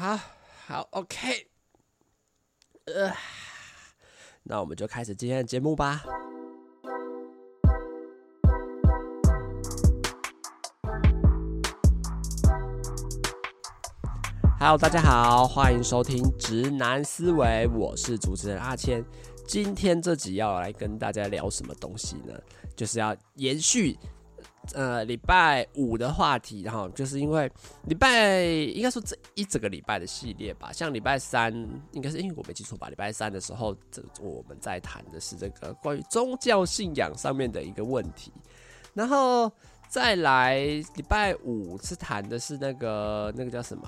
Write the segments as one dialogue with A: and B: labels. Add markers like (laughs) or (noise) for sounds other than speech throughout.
A: 好，好，OK，呃，那我们就开始今天的节目吧。Hello，大家好，欢迎收听《直男思维》，我是主持人阿谦。今天这集要来跟大家聊什么东西呢？就是要延续呃礼拜五的话题，然后就是因为礼拜应该说这一整个礼拜的系列吧，像礼拜三应该是因为我没记错吧，礼拜三的时候，这我们在谈的是这个关于宗教信仰上面的一个问题，然后再来礼拜五是谈的是那个那个叫什么？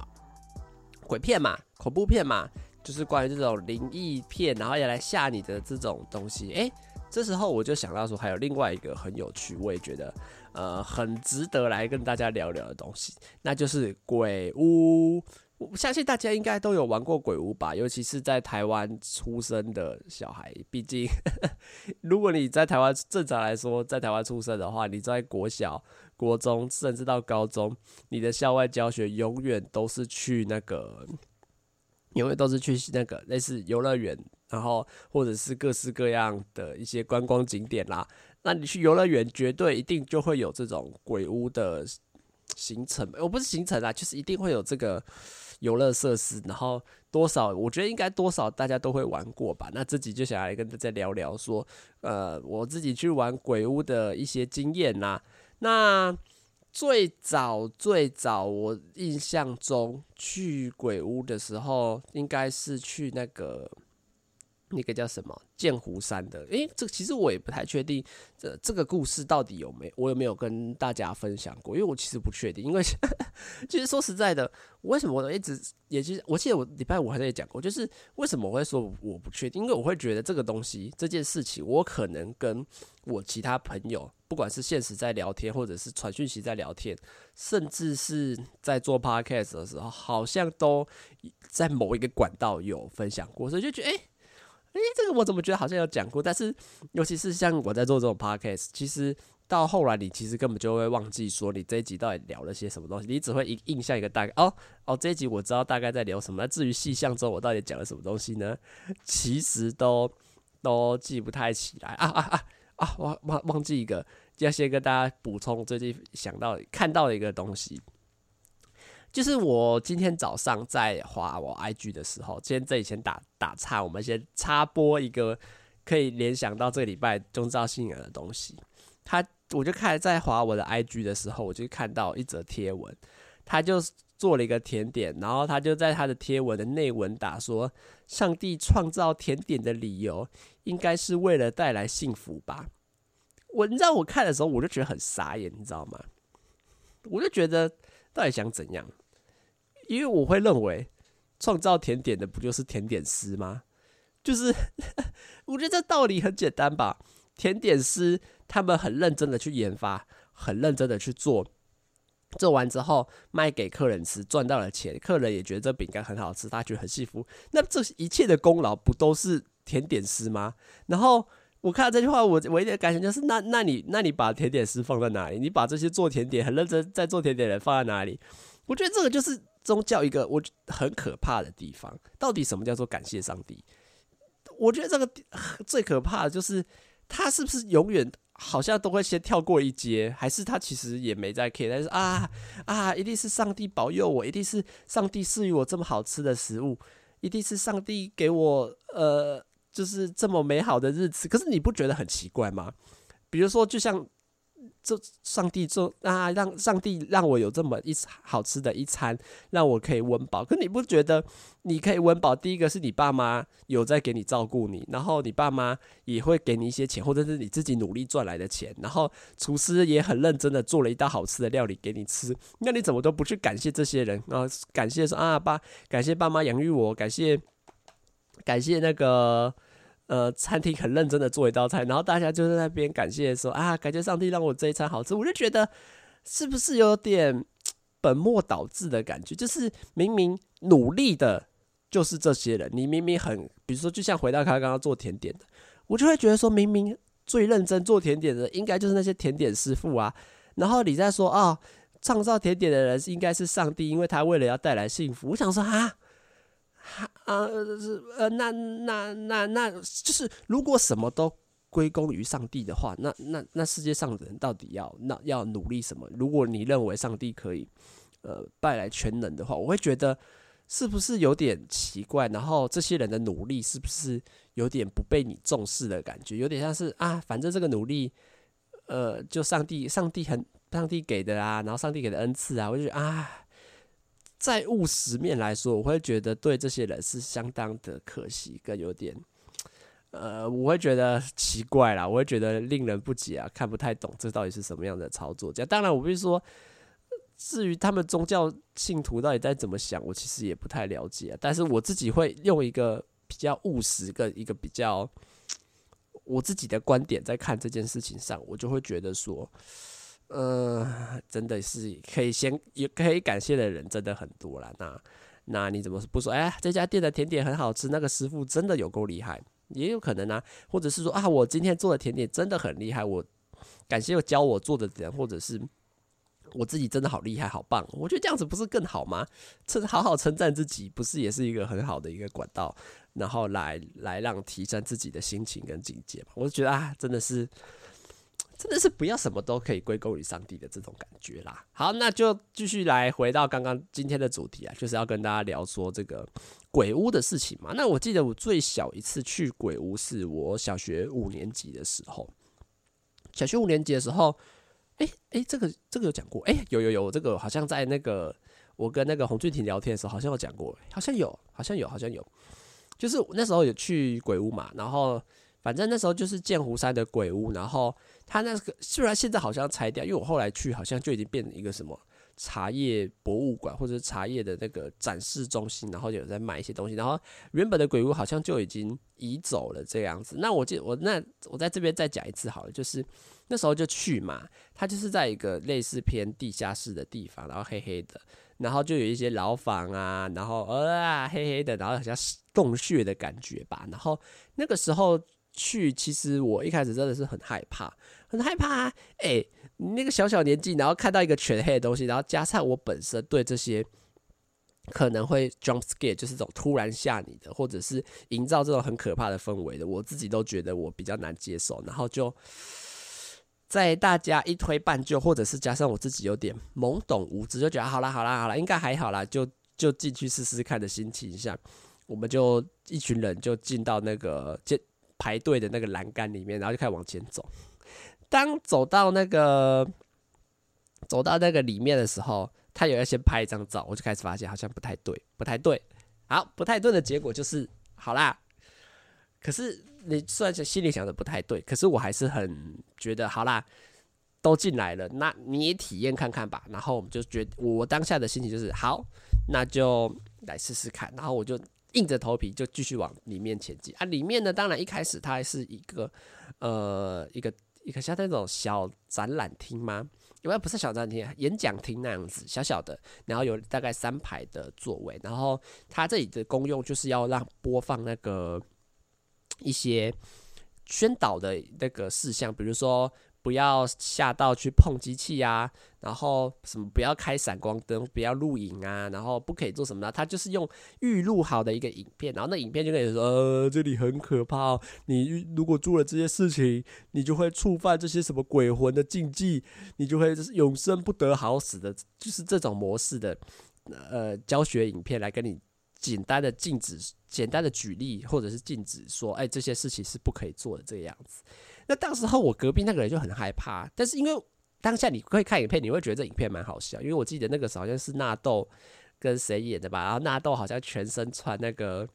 A: 鬼片嘛，恐怖片嘛，就是关于这种灵异片，然后要来吓你的这种东西。哎，这时候我就想到说，还有另外一个很有趣，我也觉得呃很值得来跟大家聊聊的东西，那就是鬼屋。我相信大家应该都有玩过鬼屋吧，尤其是在台湾出生的小孩。毕竟，(laughs) 如果你在台湾正常来说，在台湾出生的话，你在国小。国中甚至到高中，你的校外教学永远都是去那个，永远都是去那个类似游乐园，然后或者是各式各样的一些观光景点啦。那你去游乐园，绝对一定就会有这种鬼屋的行程，我不是行程啊，就是一定会有这个游乐设施。然后多少，我觉得应该多少大家都会玩过吧。那自己就想来跟大家聊聊说，呃，我自己去玩鬼屋的一些经验呐。那最早最早，我印象中去鬼屋的时候，应该是去那个。那个叫什么剑湖山的？诶、欸，这其实我也不太确定，这这个故事到底有没我有没有跟大家分享过？因为我其实不确定，因为 (laughs) 其实说实在的，为什么我一直也其实我记得我礼拜五还在讲过，就是为什么我会说我不确定？因为我会觉得这个东西这件事情，我可能跟我其他朋友，不管是现实在聊天，或者是传讯息在聊天，甚至是在做 podcast 的时候，好像都在某一个管道有分享过，所以就觉得诶。诶、这个我怎么觉得好像有讲过？但是，尤其是像我在做这种 podcast，其实到后来你其实根本就会忘记说你这一集到底聊了些什么东西，你只会印印象一个大概。哦哦，这一集我知道大概在聊什么。那至于细项中我到底讲了什么东西呢？其实都都记不太起来啊啊啊啊！忘忘忘记一个，要先跟大家补充最近想到看到的一个东西。就是我今天早上在划我 IG 的时候，今天这里先打打岔，我们先插播一个可以联想到这个礼拜宗教信仰的东西。他我就看在划我的 IG 的时候，我就看到一则贴文，他就做了一个甜点，然后他就在他的贴文的内文打说：“上帝创造甜点的理由，应该是为了带来幸福吧？”我你知道我看的时候，我就觉得很傻眼，你知道吗？我就觉得到底想怎样？因为我会认为，创造甜点的不就是甜点师吗？就是 (laughs) 我觉得这道理很简单吧。甜点师他们很认真的去研发，很认真的去做，做完之后卖给客人吃，赚到了钱，客人也觉得这饼干很好吃，他觉得很幸福。那这一切的功劳不都是甜点师吗？然后我看到这句话，我唯一的感觉就是，那那你那你把甜点师放在哪里？你把这些做甜点很认真在做甜点的人放在哪里？我觉得这个就是。宗教一个我很可怕的地方，到底什么叫做感谢上帝？我觉得这个最可怕的就是他是不是永远好像都会先跳过一阶，还是他其实也没在 K？但是啊啊，一定是上帝保佑我，一定是上帝赐予我这么好吃的食物，一定是上帝给我呃，就是这么美好的日子。可是你不觉得很奇怪吗？比如说，就像。这上帝做啊，让上帝让我有这么一好吃的一餐，让我可以温饱。可你不觉得你可以温饱？第一个是你爸妈有在给你照顾你，然后你爸妈也会给你一些钱，或者是你自己努力赚来的钱。然后厨师也很认真的做了一道好吃的料理给你吃。那你怎么都不去感谢这些人？然后感谢说啊，爸，感谢爸妈养育我，感谢感谢那个。呃，餐厅很认真的做一道菜，然后大家就在那边感谢说啊，感谢上帝让我这一餐好吃。我就觉得是不是有点本末倒置的感觉？就是明明努力的就是这些人，你明明很，比如说就像回到他刚刚做甜点的，我就会觉得说明明最认真做甜点的应该就是那些甜点师傅啊，然后你再说啊。创造甜点的人应该是上帝，因为他为了要带来幸福。我想说啊，啊，是呃，那那那那就是如果什么都归功于上帝的话，那那那世界上的人到底要那要努力什么？如果你认为上帝可以呃带来全能的话，我会觉得是不是有点奇怪？然后这些人的努力是不是有点不被你重视的感觉？有点像是啊，反正这个努力。呃，就上帝，上帝很，上帝给的啊，然后上帝给的恩赐啊，我就觉得啊，在务实面来说，我会觉得对这些人是相当的可惜，跟有点，呃，我会觉得奇怪啦，我会觉得令人不解啊，看不太懂这到底是什么样的操作。这样，当然，我必须说，至于他们宗教信徒到底在怎么想，我其实也不太了解啊。但是我自己会用一个比较务实跟一个比较。我自己的观点在看这件事情上，我就会觉得说，呃，真的是可以先也可以感谢的人真的很多了。那那你怎么不说？哎，这家店的甜点很好吃，那个师傅真的有够厉害，也有可能啊。或者是说啊，我今天做的甜点真的很厉害，我感谢我教我做的人，或者是。我自己真的好厉害，好棒！我觉得这样子不是更好吗？称好好称赞自己，不是也是一个很好的一个管道，然后来来让提升自己的心情跟境界嘛？我就觉得啊，真的是，真的是不要什么都可以归功于上帝的这种感觉啦。好，那就继续来回到刚刚今天的主题啊，就是要跟大家聊说这个鬼屋的事情嘛。那我记得我最小一次去鬼屋是我小学五年级的时候，小学五年级的时候。哎哎，这个这个有讲过，哎，有有有，这个好像在那个我跟那个洪俊廷聊天的时候，好像有讲过，好像有，好像有，好像有，就是那时候有去鬼屋嘛，然后反正那时候就是剑湖山的鬼屋，然后他那个虽然现在好像拆掉，因为我后来去好像就已经变成一个什么茶叶博物馆或者是茶叶的那个展示中心，然后有在卖一些东西，然后原本的鬼屋好像就已经移走了这样子。那我记我那我在这边再讲一次好了，就是。那时候就去嘛，它就是在一个类似偏地下室的地方，然后黑黑的，然后就有一些牢房啊，然后呃啊黑黑的，然后好像洞穴的感觉吧。然后那个时候去，其实我一开始真的是很害怕，很害怕啊。哎，那个小小年纪，然后看到一个全黑的东西，然后加上我本身对这些可能会 jump scare，就是这种突然吓你的，或者是营造这种很可怕的氛围的，我自己都觉得我比较难接受，然后就。在大家一推半就，或者是加上我自己有点懵懂无知，就觉得好啦好啦好啦，应该还好啦，就就进去试试看的心情下，我们就一群人就进到那个排队的那个栏杆里面，然后就开始往前走。当走到那个走到那个里面的时候，他有要先拍一张照，我就开始发现好像不太对，不太对。好，不太对的结果就是好啦。可是。你虽然心里想的不太对，可是我还是很觉得好啦，都进来了，那你也体验看看吧。然后我们就觉，我当下的心情就是好，那就来试试看。然后我就硬着头皮就继续往里面前进啊。里面呢，当然一开始它还是一个呃一个一个像那种小展览厅吗？因为不是小展厅，演讲厅那样子小小的，然后有大概三排的座位。然后它这里的功用就是要让播放那个。一些宣导的那个事项，比如说不要下到去碰机器啊，然后什么不要开闪光灯，不要录影啊，然后不可以做什么呢？他就是用预录好的一个影片，然后那影片就跟你说，呃，这里很可怕，你如果做了这些事情，你就会触犯这些什么鬼魂的禁忌，你就会永生不得好死的，就是这种模式的呃教学影片来跟你。简单的禁止，简单的举例，或者是禁止说，哎，这些事情是不可以做的这个样子。那当时候我隔壁那个人就很害怕，但是因为当下你会看影片，你会觉得这影片蛮好笑，因为我记得那个时候好像是纳豆跟谁演的吧，然后纳豆好像全身穿那个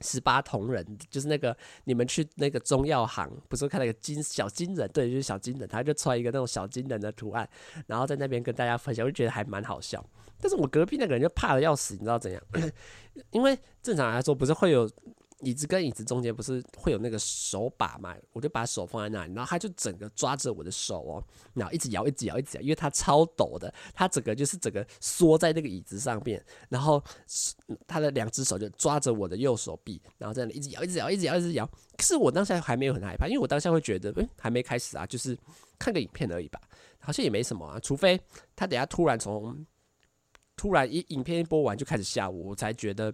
A: 十八铜人，就是那个你们去那个中药行，不是看那个金小金人，对，就是小金人，他就穿一个那种小金人的图案，然后在那边跟大家分享，我就觉得还蛮好笑。但是我隔壁那个人就怕得要死，你知道怎样？(coughs) 因为正常来说不是会有椅子跟椅子中间不是会有那个手把嘛？我就把手放在那里，然后他就整个抓着我的手哦，然后一直摇，一直摇，一直摇，因为他超抖的，他整个就是整个缩在那个椅子上面，然后他的两只手就抓着我的右手臂，然后在那里一直摇，一直摇，一直摇，一直摇。可是我当下还没有很害怕，因为我当下会觉得，嗯，还没开始啊，就是看个影片而已吧。好像也没什么啊，除非他等下突然从突然一影片一播完就开始吓我，我才觉得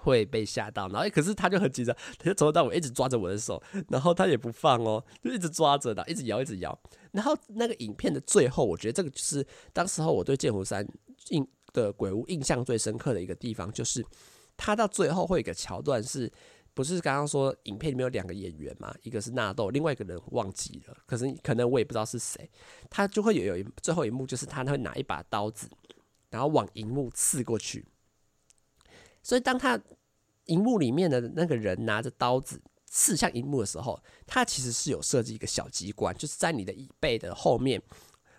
A: 会被吓到。然后可是他就很紧张，他就从头到尾一直抓着我的手，然后他也不放哦，就一直抓着的，一直摇，一直摇。然后那个影片的最后，我觉得这个就是当时候我对剑湖山印的鬼屋印象最深刻的一个地方，就是他到最后会有一个桥段是。不是刚刚说影片里面有两个演员嘛？一个是纳豆，另外一个人忘记了。可是可能我也不知道是谁。他就会有有一最后一幕，就是他会拿一把刀子，然后往荧幕刺过去。所以当他荧幕里面的那个人拿着刀子刺向荧幕的时候，他其实是有设计一个小机关，就是在你的椅背的后面。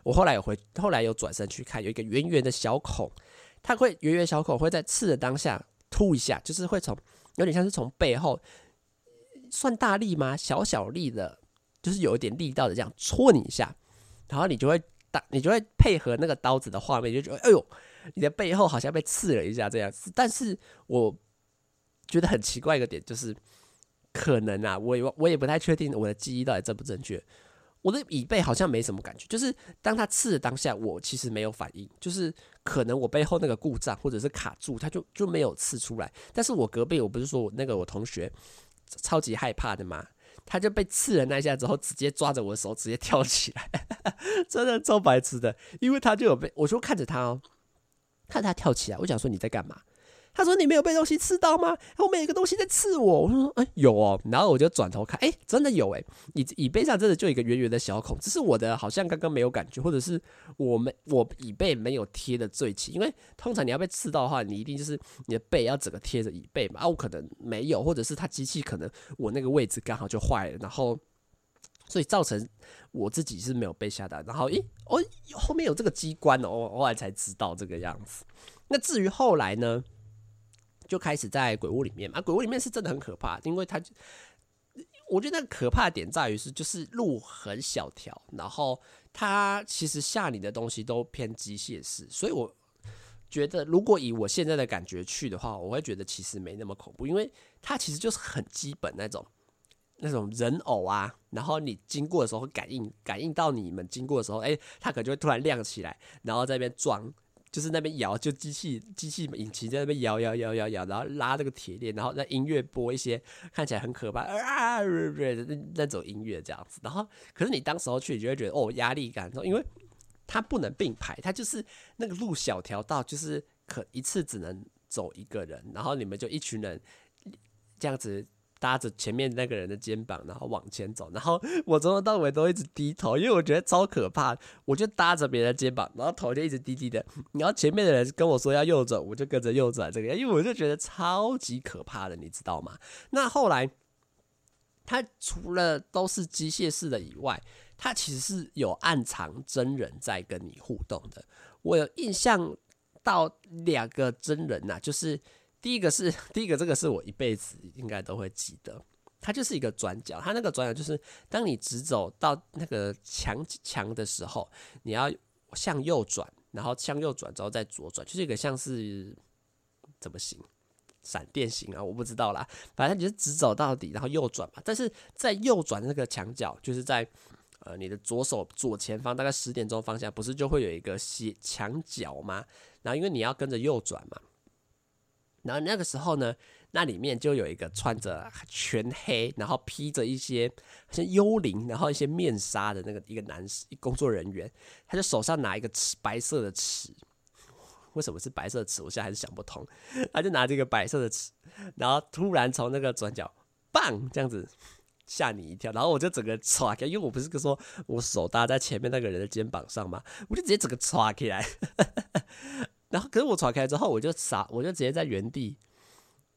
A: 我后来有回，后来有转身去看，有一个圆圆的小孔，它会圆圆小孔会在刺的当下突一下，就是会从。有点像是从背后算大力吗？小小力的，就是有一点力道的这样戳你一下，然后你就会你就会配合那个刀子的画面，就觉得哎呦，你的背后好像被刺了一下这样子。但是我觉得很奇怪一个点就是，可能啊，我也我也不太确定我的记忆到底正不正确。我的椅背好像没什么感觉，就是当他刺的当下，我其实没有反应，就是可能我背后那个故障或者是卡住，他就就没有刺出来。但是我隔壁，我不是说我那个我同学超级害怕的嘛，他就被刺了那一下之后，直接抓着我的手，直接跳起来，(laughs) 真的超白痴的，因为他就有被，我就看着他哦，看他跳起来，我想说你在干嘛？他说：“你没有被东西刺到吗？后面有个东西在刺我。”我说：“哎，有哦。”然后我就转头看，哎，真的有哎，椅椅背上真的就一个圆圆的小孔，只是我的好像刚刚没有感觉，或者是我没我椅背没有贴的最齐，因为通常你要被刺到的话，你一定就是你的背要整个贴着椅背嘛。啊，我可能没有，或者是他机器可能我那个位置刚好就坏了，然后所以造成我自己是没有被吓到。然后，咦，哦，后面有这个机关哦，我后来才知道这个样子。那至于后来呢？就开始在鬼屋里面嘛，鬼屋里面是真的很可怕，因为它，我觉得那个可怕的点在于是，就是路很小条，然后它其实吓你的东西都偏机械式，所以我觉得如果以我现在的感觉去的话，我会觉得其实没那么恐怖，因为它其实就是很基本那种那种人偶啊，然后你经过的时候会感应感应到你们经过的时候，哎，它可能就会突然亮起来，然后在那边装。就是那边摇，就机器机器引擎在那边摇摇摇摇摇，然后拉那个铁链，然后那音乐播一些看起来很可怕啊那那种音乐这样子。然后，可是你当时候去，你就会觉得哦压力感，因为它不能并排，它就是那个路小条道，就是可一次只能走一个人，然后你们就一群人这样子。搭着前面那个人的肩膀，然后往前走，然后我从头到尾都一直低头，因为我觉得超可怕。我就搭着别人的肩膀，然后头就一直低低的。然后前面的人跟我说要右转，我就跟着右转，这个，因为我就觉得超级可怕的，你知道吗？那后来，他除了都是机械式的以外，他其实是有暗藏真人在跟你互动的。我有印象到两个真人呐、就是。第一个是第一个，这个是我一辈子应该都会记得。它就是一个转角，它那个转角就是当你直走到那个墙墙的时候，你要向右转，然后向右转之后再左转，就是一个像是怎么行闪电型啊，我不知道啦。反正你就是直走到底，然后右转嘛。但是在右转那个墙角，就是在呃你的左手左前方，大概十点钟方向，不是就会有一个斜墙角吗？然后因为你要跟着右转嘛。然后那个时候呢，那里面就有一个穿着全黑，然后披着一些像幽灵，然后一些面纱的那个一个男士工作人员，他就手上拿一个尺，白色的尺，为什么是白色的尺？我现在还是想不通。他就拿这个白色的尺，然后突然从那个转角，棒这样子吓你一跳，然后我就整个唰开，因为我不是说我手搭在前面那个人的肩膀上嘛，我就直接整个唰开来。然后，可是我闯开之后，我就傻，我就直接在原地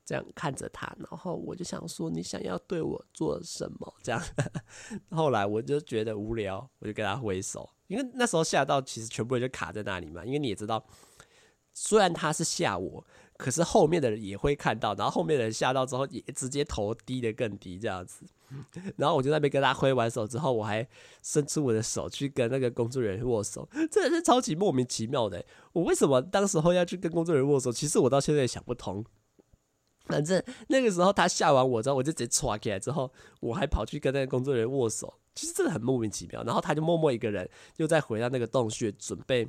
A: 这样看着他。然后我就想说，你想要对我做什么？这样。(laughs) 后来我就觉得无聊，我就跟他挥手。因为那时候吓到，其实全部人就卡在那里嘛。因为你也知道，虽然他是吓我，可是后面的人也会看到。然后后面的人吓到之后，也直接头低得更低，这样子。(laughs) 然后我就在那边跟他挥完手之后，我还伸出我的手去跟那个工作人员握手，真的是超级莫名其妙的。我为什么当时候要去跟工作人员握手？其实我到现在也想不通。反正那个时候他吓完我之后，我就直接唰起来之后，我还跑去跟那个工作人员握手，其实真的很莫名其妙。然后他就默默一个人又再回到那个洞穴，准备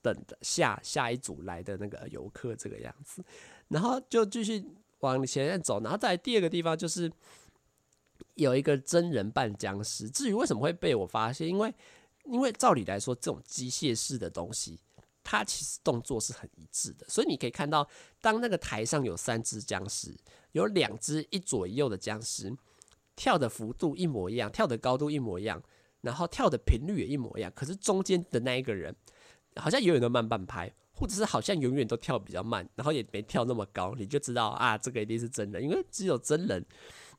A: 等下下一组来的那个游客这个样子，然后就继续往前面走。然后再第二个地方就是有一个真人扮僵尸。至于为什么会被我发现，因为因为照理来说，这种机械式的东西，它其实动作是很一致的，所以你可以看到，当那个台上有三只僵尸，有两只一左一右的僵尸。跳的幅度一模一样，跳的高度一模一样，然后跳的频率也一模一样。可是中间的那一个人，好像永远都慢半拍，或者是好像永远都跳比较慢，然后也没跳那么高，你就知道啊，这个一定是真人，因为只有真人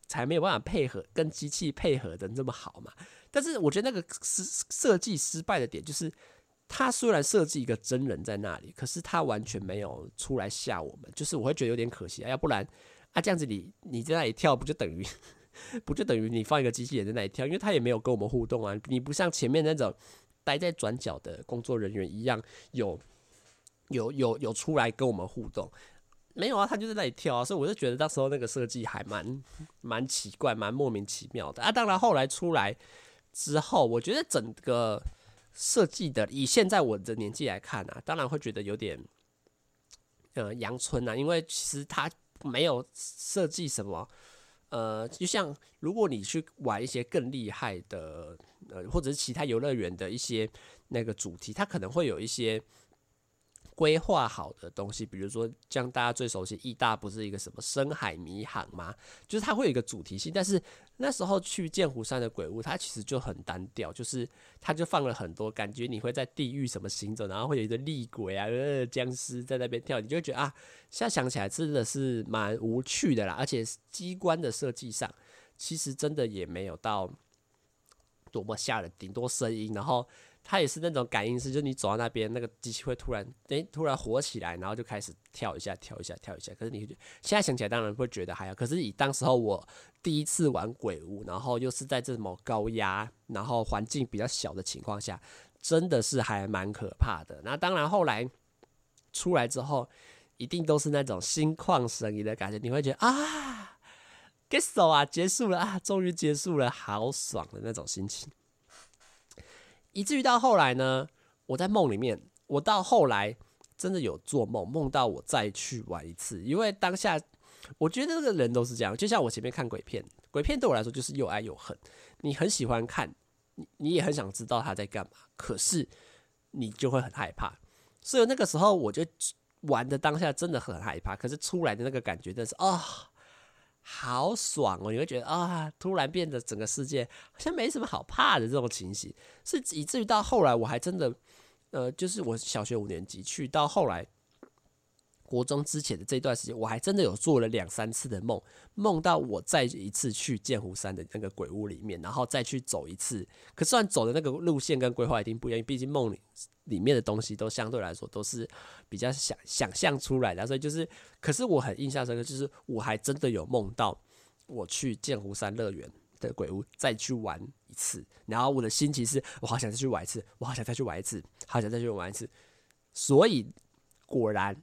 A: 才没有办法配合跟机器配合的这么好嘛。但是我觉得那个设设计失败的点就是，他虽然设计一个真人在那里，可是他完全没有出来吓我们，就是我会觉得有点可惜啊，要不然啊这样子你你在那里跳不就等于？不就等于你放一个机器人在那里跳，因为他也没有跟我们互动啊。你不像前面那种待在转角的工作人员一样，有有有有出来跟我们互动，没有啊，他就在那里跳啊。所以我就觉得那时候那个设计还蛮蛮奇怪，蛮莫名其妙的啊。当然后来出来之后，我觉得整个设计的，以现在我的年纪来看啊，当然会觉得有点呃阳春啊，因为其实他没有设计什么。呃，就像如果你去玩一些更厉害的，呃，或者是其他游乐园的一些那个主题，它可能会有一些规划好的东西，比如说像大家最熟悉，义大不是一个什么深海迷航吗？就是它会有一个主题性，但是。那时候去剑湖山的鬼屋，它其实就很单调，就是它就放了很多，感觉你会在地狱什么行走，然后会有一个厉鬼啊、呃、僵尸在那边跳，你就会觉得啊，现在想起来真的是蛮无趣的啦。而且机关的设计上，其实真的也没有到多么吓人，顶多声音，然后。它也是那种感应式，就是你走到那边，那个机器会突然诶、突然活起来，然后就开始跳一下，跳一下，跳一下。可是你现在想起来，当然会觉得还好。可是以当时候我第一次玩鬼屋，然后又是在这么高压，然后环境比较小的情况下，真的是还蛮可怕的。那当然后来出来之后，一定都是那种心旷神怡的感觉，你会觉得啊，get so 啊，结束了啊，终于结束了，好爽的那种心情。以至于到后来呢，我在梦里面，我到后来真的有做梦，梦到我再去玩一次。因为当下我觉得这个人都是这样，就像我前面看鬼片，鬼片对我来说就是又爱又恨。你很喜欢看，你你也很想知道他在干嘛，可是你就会很害怕。所以那个时候我就玩的当下真的很害怕，可是出来的那个感觉真的是啊。好爽哦！你会觉得啊，突然变得整个世界好像没什么好怕的这种情形，是以至于到后来我还真的，呃，就是我小学五年级去到后来国中之前的这段时间，我还真的有做了两三次的梦，梦到我再一次去剑湖山的那个鬼屋里面，然后再去走一次。可虽然走的那个路线跟规划一定不一样，毕竟梦里。里面的东西都相对来说都是比较想想象出来的，所以就是，可是我很印象深刻，就是我还真的有梦到我去剑湖山乐园的鬼屋再去玩一次，然后我的心情是我好想再去玩一次，我好想再去玩一次，好想再去玩一次。所以果然，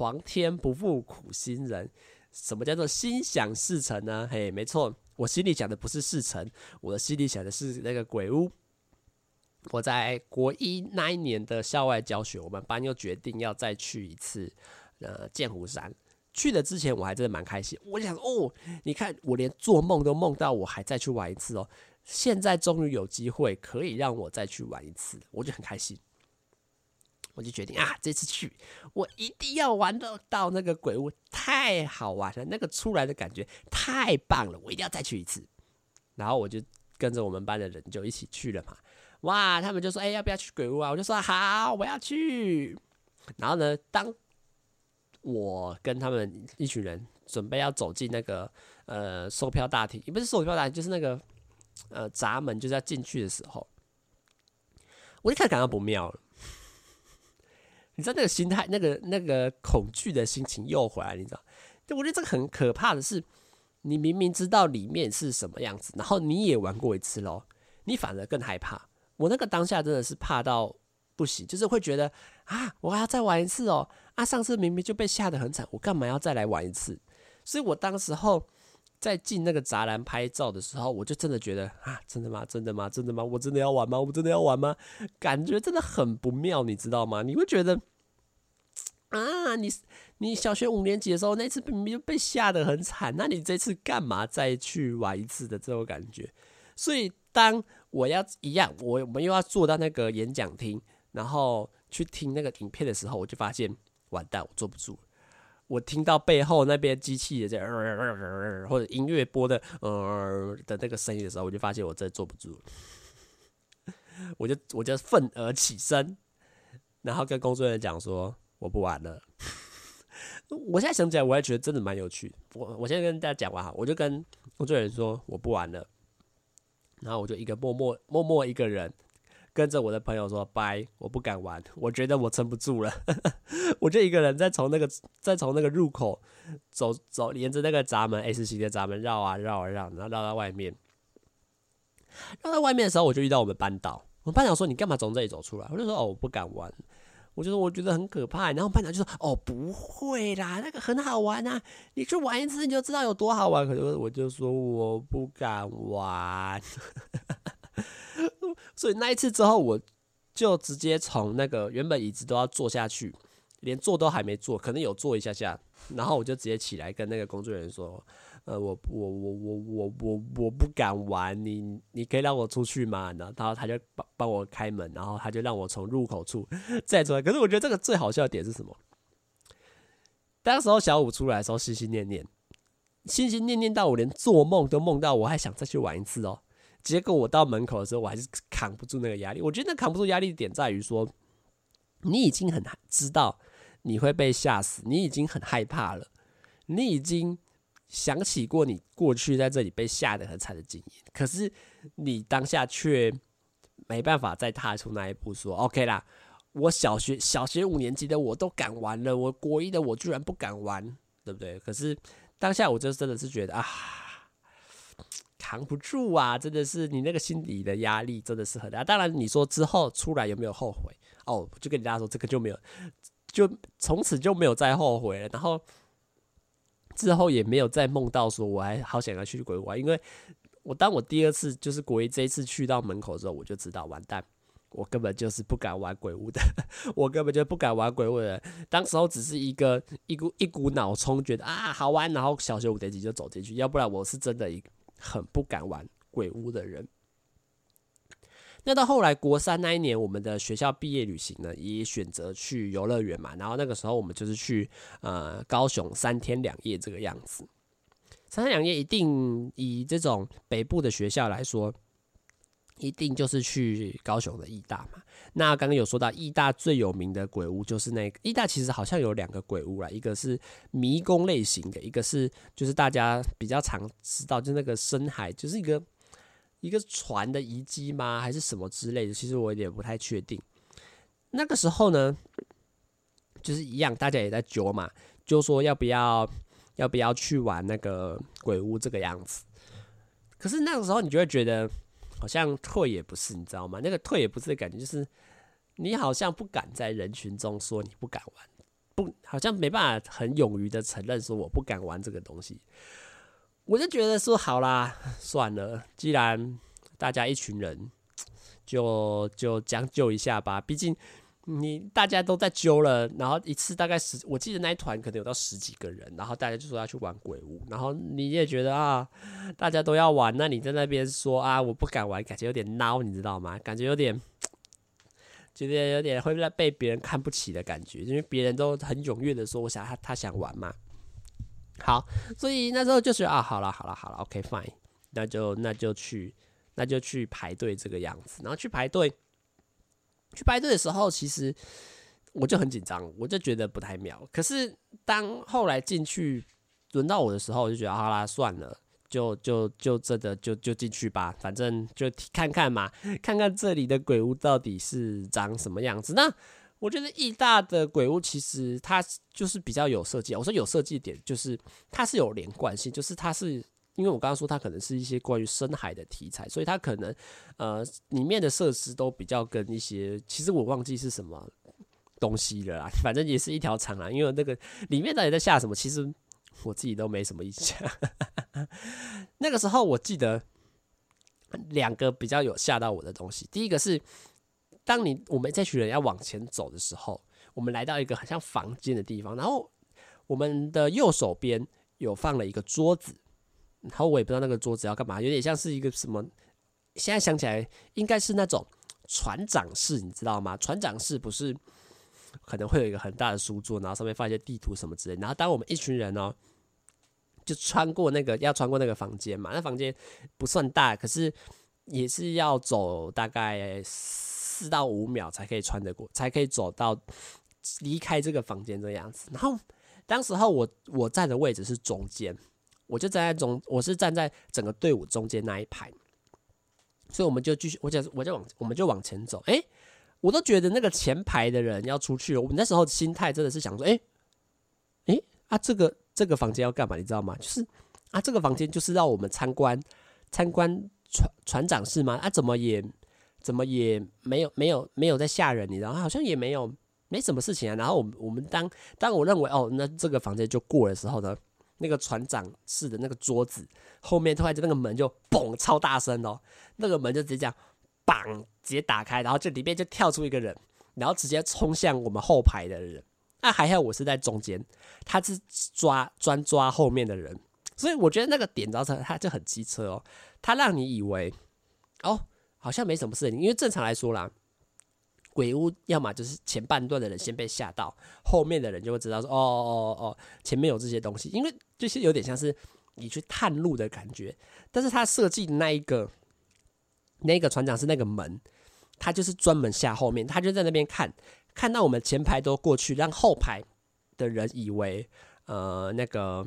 A: 皇天不负苦心人，什么叫做心想事成呢？嘿，没错，我心里想的不是事成，我的心里想的是那个鬼屋。我在国一那一年的校外教学，我们班又决定要再去一次，呃，剑湖山。去的之前我还真的蛮开心，我想哦，你看我连做梦都梦到我还再去玩一次哦，现在终于有机会可以让我再去玩一次，我就很开心。我就决定啊，这次去我一定要玩得到那个鬼屋，太好玩了，那个出来的感觉太棒了，我一定要再去一次。然后我就跟着我们班的人就一起去了嘛。哇！他们就说：“哎、要不要去鬼屋啊？”我就说：“好，我要去。”然后呢，当我跟他们一群人准备要走进那个呃售票大厅，也不是售票大厅，就是那个呃闸门，就是要进去的时候，我一看感到不妙了。你知道那个心态，那个那个恐惧的心情又回来，你知道？就我觉得这个很可怕的是，你明明知道里面是什么样子，然后你也玩过一次喽，你反而更害怕。我那个当下真的是怕到不行，就是会觉得啊，我还要再玩一次哦！啊，上次明明就被吓得很惨，我干嘛要再来玩一次？所以我当时候在进那个栅栏拍照的时候，我就真的觉得啊，真的吗？真的吗？真的吗？我真的要玩吗？我真的要玩吗？感觉真的很不妙，你知道吗？你会觉得啊，你你小学五年级的时候那次明明就被吓得很惨，那你这次干嘛再去玩一次的这种感觉？所以当我要一样，我我们又要坐到那个演讲厅，然后去听那个影片的时候，我就发现完蛋，我坐不住。我听到背后那边机器的在、呃，或者音乐播的呃的那个声音的时候，我就发现我真的坐不住，(laughs) 我就我就愤而起身，然后跟工作人员讲说我不玩了。(laughs) 我现在想起来，我还觉得真的蛮有趣。我我现在跟大家讲完哈，我就跟工作人员说我不玩了，然后我就一个默默默默一个人。跟着我的朋友说拜，我不敢玩，我觉得我撑不住了，(laughs) 我就一个人在从那个再从那个入口走走，沿着那个闸门 S 型的闸门绕啊绕啊绕，然后绕到外面。绕到外面的时候，我就遇到我们班导。我们班长说：“你干嘛从这里走出来？”我就说：“哦，我不敢玩。”我就说：“我觉得很可怕。”然后班长就说：“哦，不会啦，那个很好玩啊，你去玩一次你就知道有多好玩。”可是我就说：“我不敢玩。”所以那一次之后，我就直接从那个原本椅子都要坐下去，连坐都还没坐，可能有坐一下下，然后我就直接起来跟那个工作人员说：“呃，我我我我我我我不敢玩，你你可以让我出去吗？”然后他就帮帮我开门，然后他就让我从入口处再出来。可是我觉得这个最好笑的点是什么？当时候小五出来的时候，心心念念，心心念念到我连做梦都梦到我还想再去玩一次哦。结果我到门口的时候，我还是扛不住那个压力。我觉得扛不住压力的点在于说，你已经很知道你会被吓死，你已经很害怕了，你已经想起过你过去在这里被吓得很惨的经验。可是你当下却没办法再踏出那一步，说 OK 啦，我小学小学五年级的我都敢玩了，我国一的我居然不敢玩，对不对？可是当下我就真的是觉得啊。扛不住啊！真的是你那个心理的压力真的是很大。当然，你说之后出来有没有后悔？哦，就跟大家说，这个就没有，就从此就没有再后悔了。然后之后也没有再梦到说我还好想要去鬼屋玩，因为我当我第二次就是国一这一次去到门口之后，我就知道完蛋，我根本就是不敢玩鬼屋的，(laughs) 我根本就不敢玩鬼屋的。当时候只是一个一股一股脑冲，觉得啊好玩，然后小学五年级就走进去，要不然我是真的。很不敢玩鬼屋的人，那到后来国三那一年，我们的学校毕业旅行呢，也选择去游乐园嘛。然后那个时候我们就是去呃高雄三天两夜这个样子。三天两夜一定以这种北部的学校来说，一定就是去高雄的义大嘛。那刚刚有说到义大最有名的鬼屋就是那个义大，其实好像有两个鬼屋啦，一个是迷宫类型的，一个是就是大家比较常知道，就那个深海，就是一个一个船的遗迹吗？还是什么之类的？其实我有点不太确定。那个时候呢，就是一样，大家也在揪嘛，就说要不要要不要去玩那个鬼屋这个样子。可是那个时候你就会觉得。好像退也不是，你知道吗？那个退也不是的感觉，就是你好像不敢在人群中说你不敢玩，不，好像没办法很勇于的承认说我不敢玩这个东西。我就觉得说好啦，(laughs) 算了，既然大家一群人，就就将就一下吧，毕竟。你大家都在揪了，然后一次大概十，我记得那一团可能有到十几个人，然后大家就说要去玩鬼屋，然后你也觉得啊，大家都要玩，那你在那边说啊，我不敢玩，感觉有点孬，你知道吗？感觉有点，(tsk) 觉得有点会被别人看不起的感觉，因为别人都很踊跃的说，我想他他想玩嘛。好，所以那时候就是啊，好了好了好了，OK fine，那就那就去那就去排队这个样子，然后去排队。去排队的时候，其实我就很紧张，我就觉得不太妙。可是当后来进去轮到我的时候，我就觉得好啦，算了，就就就这个就就进去吧，反正就看看嘛，看看这里的鬼屋到底是长什么样子。那我觉得义大的鬼屋其实它就是比较有设计。我说有设计点，就是它是有连贯性，就是它是。因为我刚刚说它可能是一些关于深海的题材，所以它可能呃里面的设施都比较跟一些，其实我忘记是什么东西了啦，反正也是一条长廊。因为那个里面到底在下什么，其实我自己都没什么印象。(laughs) 那个时候我记得两个比较有吓到我的东西。第一个是，当你我们这群人要往前走的时候，我们来到一个很像房间的地方，然后我们的右手边有放了一个桌子，然后我也不知道那个桌子要干嘛，有点像是一个什么。现在想起来，应该是那种船长室，你知道吗？船长室不是可能会有一个很大的书桌，然后上面放一些地图什么之类。然后当我们一群人哦，就穿过那个要穿过那个房间嘛，那房间不算大，可是也是要走大概四到五秒才可以穿得过，才可以走到离开这个房间这样子。然后当时候我我站的位置是中间，我就站在中，我是站在整个队伍中间那一排。所以我们就继续，我就，我就往，我们就往前走。哎，我都觉得那个前排的人要出去了。我们那时候心态真的是想说，哎，哎，啊，这个这个房间要干嘛？你知道吗？就是啊，这个房间就是让我们参观参观船船长室吗？啊，怎么也怎么也没有没有没有在吓人，你知道？好像也没有没什么事情啊。然后我们我们当当我认为哦，那这个房间就过的时候呢，那个船长室的那个桌子后面突然间那个门就嘣超大声哦，那个门就直接这样砰直接打开，然后这里面就跳出一个人，然后直接冲向我们后排的人。那还好我是在中间，他是抓专抓后面的人，所以我觉得那个点着车他就很机车哦，他让你以为哦好像没什么事情，因为正常来说啦。鬼屋要么就是前半段的人先被吓到，后面的人就会知道说哦哦哦，前面有这些东西，因为就是有点像是你去探路的感觉。但是他设计那一个那个船长是那个门，他就是专门吓后面，他就在那边看，看到我们前排都过去，让后排的人以为呃那个。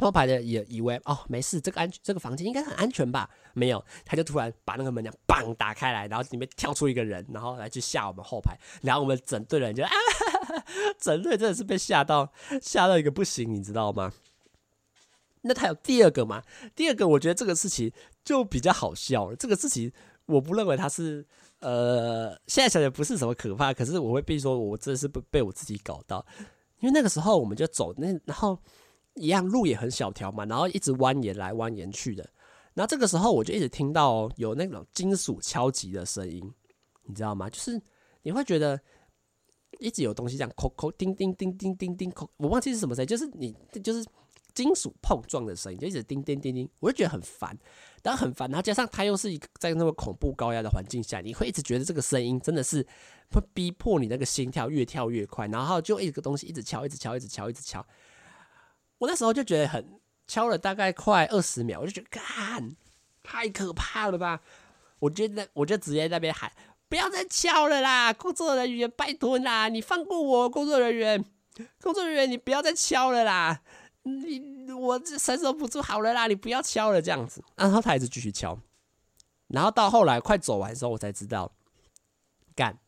A: 后排的也以为哦没事，这个安这个房间应该很安全吧？没有，他就突然把那个门这样砰打开来，然后里面跳出一个人，然后来去吓我们后排，然后我们整队人就啊，(laughs) 整队真的是被吓到吓到一个不行，你知道吗？那他有第二个吗？第二个我觉得这个事情就比较好笑了。这个事情我不认为他是呃，现在想想不是什么可怕，可是我会被说我真的是被被我自己搞到，因为那个时候我们就走那然后。一样路也很小条嘛，然后一直蜿蜒来蜿蜒去的。然后这个时候我就一直听到有那种金属敲击的声音，你知道吗？就是你会觉得一直有东西这样扣扣叮叮叮叮叮叮扣，我忘记是什么声，就是你就是金属碰撞的声音，就一直叮叮叮叮，我就觉得很烦，然后很烦，然后加上它又是一个在那么恐怖高压的环境下，你会一直觉得这个声音真的是会逼迫你那个心跳越跳越快，然后就一个东西一直敲，一直敲，一直敲，一直敲。我那时候就觉得很敲了大概快二十秒，我就觉得干太可怕了吧！我觉得我就直接在那边喊：不要再敲了啦，工作人员，拜托啦，你放过我，工作人员，工作人员，你不要再敲了啦！你我这承受不住，好了啦，你不要敲了，这样子。然后他还是继续敲，然后到后来快走完的时候，我才知道，干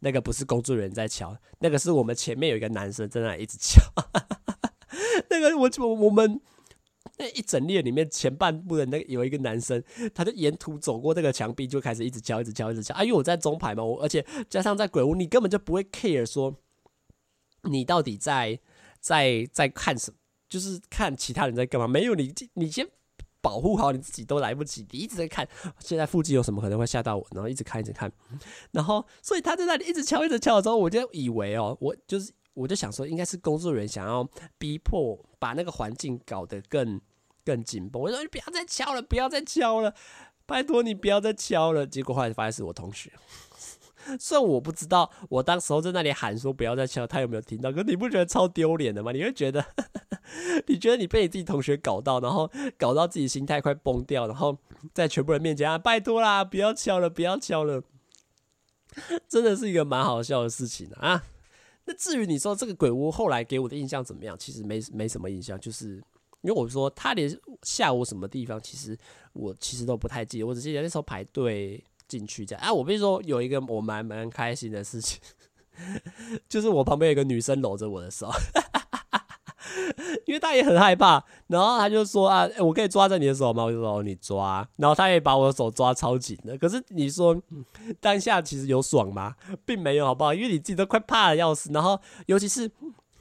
A: 那个不是工作人员在敲，那个是我们前面有一个男生在那一直敲。那个我我我们那一整列里面前半部的那个有一个男生，他就沿途走过那个墙壁，就开始一直敲，一直敲，一直敲。啊，因为我在中排嘛，我而且加上在鬼屋，你根本就不会 care 说你到底在在在看什么，就是看其他人在干嘛。没有你，你先保护好你自己都来不及，你一直在看现在附近有什么可能会吓到我，然后一直看一直看，然后所以他在那里一直敲一直敲的时候，我就以为哦，我就是。我就想说，应该是工作人员想要逼迫把那个环境搞得更更紧绷。我说：“你不要再敲了，不要再敲了，拜托你不要再敲了。”结果后来发现是我同学。(laughs) 虽然我不知道，我当时候在那里喊说不要再敲，他有没有听到？可你不觉得超丢脸的吗？你会觉得，(laughs) 你觉得你被你自己同学搞到，然后搞到自己心态快崩掉，然后在全部人面前啊，拜托啦，不要敲了，不要敲了，(laughs) 真的是一个蛮好笑的事情啊。那至于你说这个鬼屋后来给我的印象怎么样？其实没没什么印象，就是因为我说他连下午什么地方，其实我其实都不太记得，我只记得那时候排队进去这样。啊，我跟你说有一个我蛮蛮开心的事情，(laughs) 就是我旁边有个女生搂着我的手。因为他也很害怕，然后他就说啊，我可以抓着你的手吗？我就说，你抓。然后他也把我的手抓超紧的。可是你说当下其实有爽吗？并没有，好不好？因为你自己都快怕的要死。然后尤其是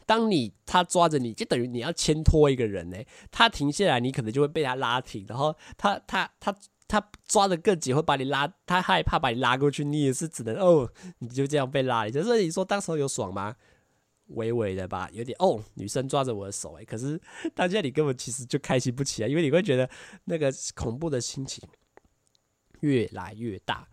A: 当你他抓着你，就等于你要牵拖一个人呢。他停下来，你可能就会被他拉停，然后他他他他抓得更紧，会把你拉。他害怕把你拉过去，你也是只能哦，你就这样被拉。就是你说当时候有爽吗？微微的吧，有点哦，女生抓着我的手哎，可是当下你根本其实就开心不起来，因为你会觉得那个恐怖的心情越来越大。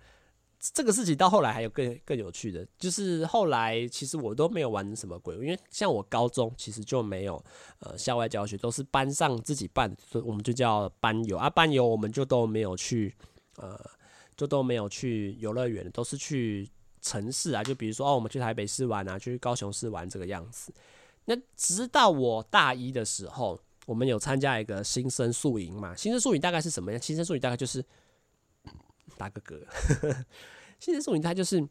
A: 这个事情到后来还有更更有趣的，就是后来其实我都没有玩什么鬼，因为像我高中其实就没有呃校外教学，都是班上自己办，所以我们就叫班游啊，班游我们就都没有去呃，就都没有去游乐园，都是去。城市啊，就比如说哦，我们去台北市玩啊，去高雄市玩这个样子。那直到我大一的时候，我们有参加一个新生宿营嘛。新生宿营大概是什么样？新生宿营大概就是打个嗝。(laughs) 新生宿营它就是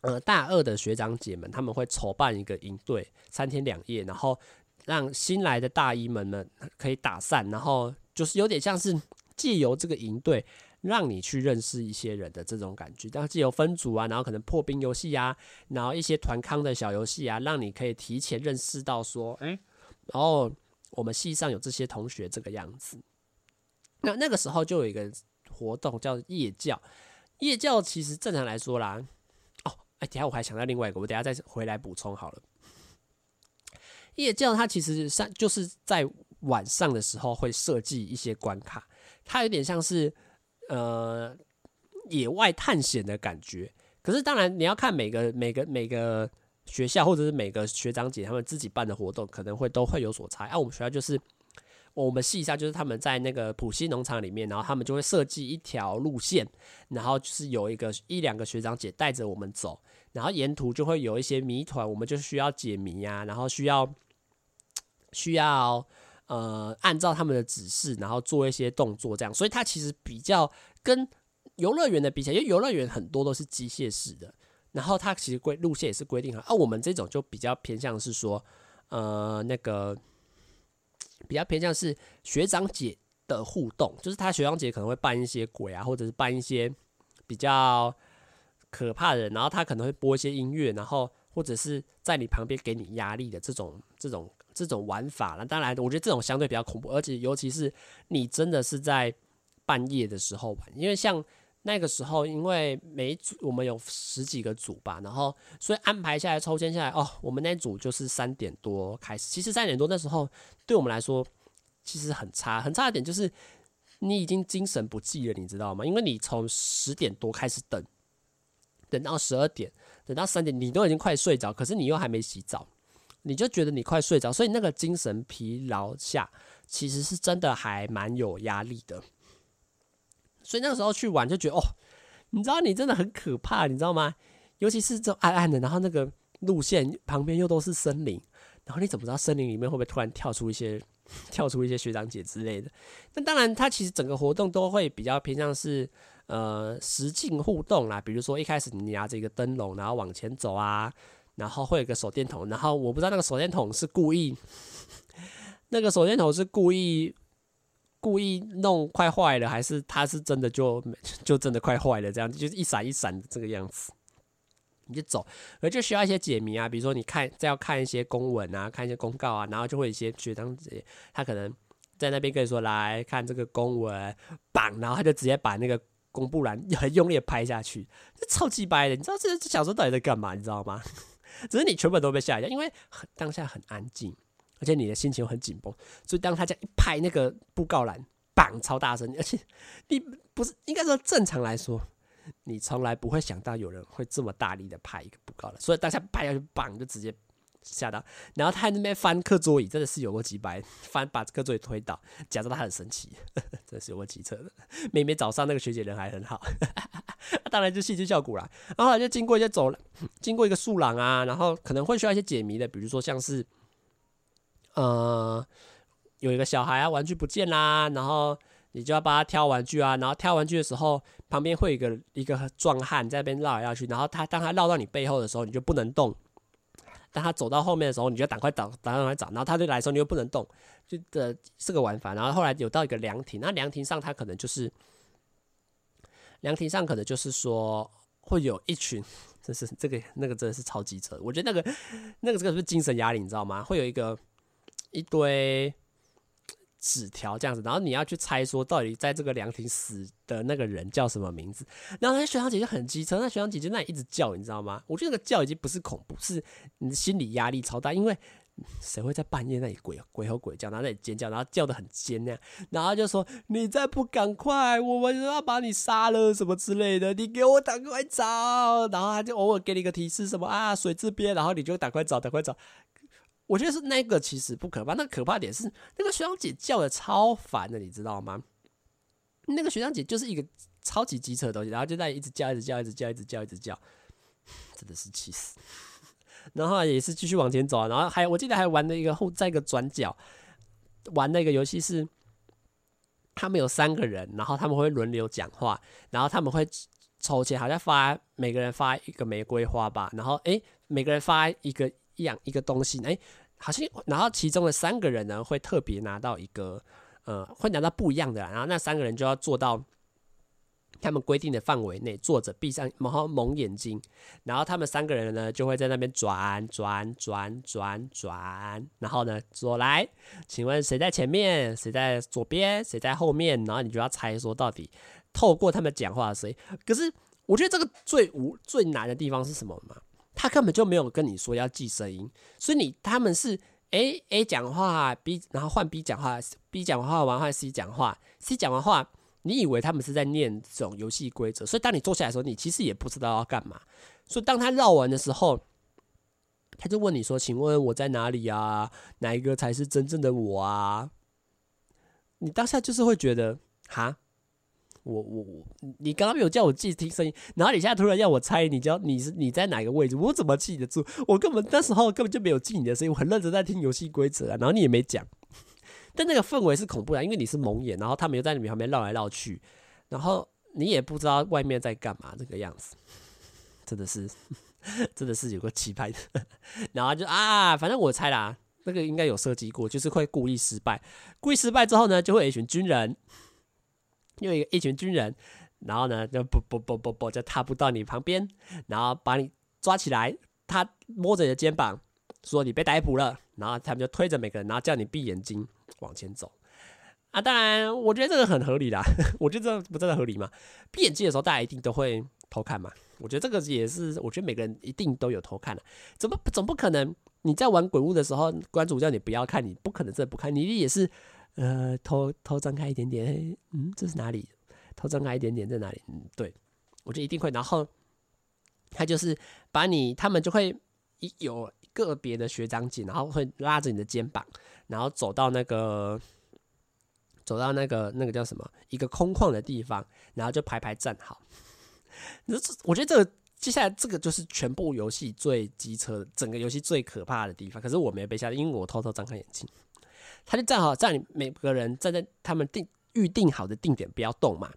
A: 呃大二的学长姐们他们会筹办一个营队，三天两夜，然后让新来的大一们们可以打散，然后就是有点像是借由这个营队。让你去认识一些人的这种感觉，但是既有分组啊，然后可能破冰游戏啊，然后一些团康的小游戏啊，让你可以提前认识到说，哎，然后我们系上有这些同学这个样子。那那个时候就有一个活动叫夜教，夜教其实正常来说啦，哦，哎，等下我还想到另外一个，我等下再回来补充好了。夜教它其实上就是在晚上的时候会设计一些关卡，它有点像是。呃，野外探险的感觉。可是当然，你要看每个每个每个学校或者是每个学长姐他们自己办的活动，可能会都会有所差。啊，我们学校就是我们系下就是他们在那个埔心农场里面，然后他们就会设计一条路线，然后就是有一个一两个学长姐带着我们走，然后沿途就会有一些谜团，我们就需要解谜啊，然后需要需要。呃，按照他们的指示，然后做一些动作，这样，所以它其实比较跟游乐园的比起来，因为游乐园很多都是机械式的，然后它其实规路线也是规定好，而、啊、我们这种就比较偏向是说，呃，那个比较偏向是学长姐的互动，就是他学长姐可能会扮一些鬼啊，或者是扮一些比较可怕的人，然后他可能会播一些音乐，然后或者是在你旁边给你压力的这种这种。这种玩法，那当然，我觉得这种相对比较恐怖，而且尤其是你真的是在半夜的时候玩，因为像那个时候，因为每组我们有十几个组吧，然后所以安排下来抽签下来，哦，我们那组就是三点多开始。其实三点多那时候对我们来说其实很差，很差的点就是你已经精神不济了，你知道吗？因为你从十点多开始等，等到十二点，等到三点，你都已经快睡着，可是你又还没洗澡。你就觉得你快睡着，所以那个精神疲劳下，其实是真的还蛮有压力的。所以那个时候去玩就觉得哦，你知道你真的很可怕，你知道吗？尤其是这种暗暗的，然后那个路线旁边又都是森林，然后你怎么知道森林里面会不会突然跳出一些 (laughs) 跳出一些学长姐之类的？那当然，它其实整个活动都会比较偏向是呃实境互动啦，比如说一开始你拿着一个灯笼，然后往前走啊。然后会有个手电筒，然后我不知道那个手电筒是故意，(laughs) 那个手电筒是故意故意弄快坏了，还是他是真的就就真的快坏了？这样就是一闪一闪的这个样子，你就走，而就需要一些解谜啊，比如说你看再要看一些公文啊，看一些公告啊，然后就会有一些学长姐他可能在那边跟你说，来看这个公文，绑，然后他就直接把那个公布栏很 (laughs) 用力拍下去，这超级白的，你知道这小时候到底在干嘛？你知道吗？只是你全部都被吓一跳，因为很当下很安静，而且你的心情很紧绷，所以当他这样一拍那个布告栏，绑超大声，而且你不是应该说正常来说，你从来不会想到有人会这么大力的拍一个布告栏，所以当下拍下去，绑就直接吓到，然后他还在那边翻课桌椅，真的是有过几百翻把课桌椅推倒，假装他很生气，(laughs) 真的是有过几次的。明明早上那个学姐人还很好。(laughs) 当然就戏剧效果啦，然后就经过一些走廊，经过一个树廊啊，然后可能会需要一些解谜的，比如说像是，呃，有一个小孩啊，玩具不见啦，然后你就要帮他挑玩具啊，然后挑玩具的时候，旁边会有一个一个壮汉在那边绕来绕去，然后他当他绕到你背后的时候，你就不能动；但他走到后面的时候，你就赶快找，赶快找，然后他就来的时候，你又不能动，就的这个玩法。然后后来有到一个凉亭，那凉亭上他可能就是。凉亭上可能就是说会有一群，这是这个那个真的是超级扯。我觉得那个那个这个是不是精神压力？你知道吗？会有一个一堆纸条这样子，然后你要去猜说到底在这个凉亭死的那个人叫什么名字。然后那学长姐就很机车，那学长姐就那里一直叫，你知道吗？我觉得那个叫已经不是恐怖，是你心理压力超大，因为。谁会在半夜那里鬼鬼吼鬼叫，然后那里尖叫，然后叫得很尖那样，然后就说你再不赶快，我们就要把你杀了什么之类的，你给我赶快找。然后他就偶尔给你个提示什么啊水这边，然后你就赶快找，赶快找。我觉得是那个其实不可怕，那可怕点是那个学长姐叫的超烦的，你知道吗？那个学长姐就是一个超级机车的东西，然后就在一直叫，一直叫，一直叫，一直叫，一直叫，真的是气死。(laughs) 然后也是继续往前走，然后还我记得还玩了一个后，在一个转角玩那个游戏是，他们有三个人，然后他们会轮流讲话，然后他们会抽钱，好像发每个人发一个玫瑰花吧，然后诶，每个人发一个一样一个东西，诶，好像然后其中的三个人呢会特别拿到一个呃，会拿到不一样的，然后那三个人就要做到。他们规定的范围内坐着，闭上然后蒙眼睛，然后他们三个人呢就会在那边转转转转转，然后呢说来，请问谁在前面，谁在左边，谁在后面，然后你就要猜说到底透过他们讲话的声音。可是我觉得这个最无最难的地方是什么吗？他根本就没有跟你说要记声音，所以你他们是 A A 讲话 B，然后换 B 讲话，B 讲话完换 C 讲话，C 讲完话。你以为他们是在念这种游戏规则，所以当你坐下来的时候，你其实也不知道要干嘛。所以当他绕完的时候，他就问你说：“请问我在哪里啊？哪一个才是真正的我啊？”你当下就是会觉得：“哈，我我我，你刚刚没有叫我记听声音，然后你现在突然要我猜，你叫你是你在哪个位置？我怎么记得住？我根本那时候根本就没有记你的声音，我很认真在听游戏规则啊，然后你也没讲。”但那个氛围是恐怖的，因为你是蒙眼，然后他们又在你旁边绕来绕去，然后你也不知道外面在干嘛，这个样子，真的是，(laughs) 真的是有个奇葩的。然后就啊，反正我猜啦，那个应该有设计过，就是会故意失败，故意失败之后呢，就会有一群军人，因为一群军人，然后呢就不不不不不就踏步到你旁边，然后把你抓起来，他摸着你的肩膀说你被逮捕了，然后他们就推着每个人，然后叫你闭眼睛。往前走啊！当然，我觉得这个很合理啦。(laughs) 我觉得这不真的合理吗？闭眼睛的时候，大家一定都会偷看嘛。我觉得这个也是，我觉得每个人一定都有偷看的。怎么总不可能你在玩鬼屋的时候，关主叫你不要看，你不可能真的不看，你也是呃偷偷张开一点点。嗯，这是哪里？偷张开一点点在哪里？嗯，对，我觉得一定会。然后他就是把你，他们就会一有个别的学长姐，然后会拉着你的肩膀。然后走到那个，走到那个那个叫什么一个空旷的地方，然后就排排站好。那这我觉得这个接下来这个就是全部游戏最机车，整个游戏最可怕的地方。可是我没有被吓到，因为我偷偷张开眼睛。他就站好，站你每个人站在他们定预定好的定点，不要动嘛。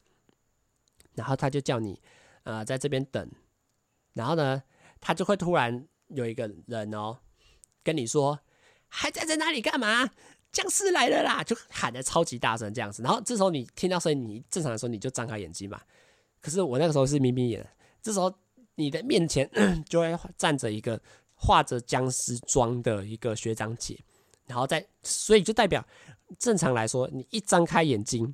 A: 然后他就叫你呃在这边等。然后呢，他就会突然有一个人哦跟你说。还站在那里干嘛？僵尸来了啦！就喊得超级大声这样子。然后这时候你听到声音，你正常的时候你就张开眼睛嘛。可是我那个时候是眯眯眼，这时候你的面前就会站着一个化着僵尸妆的一个学长姐，然后再，所以就代表正常来说，你一张开眼睛，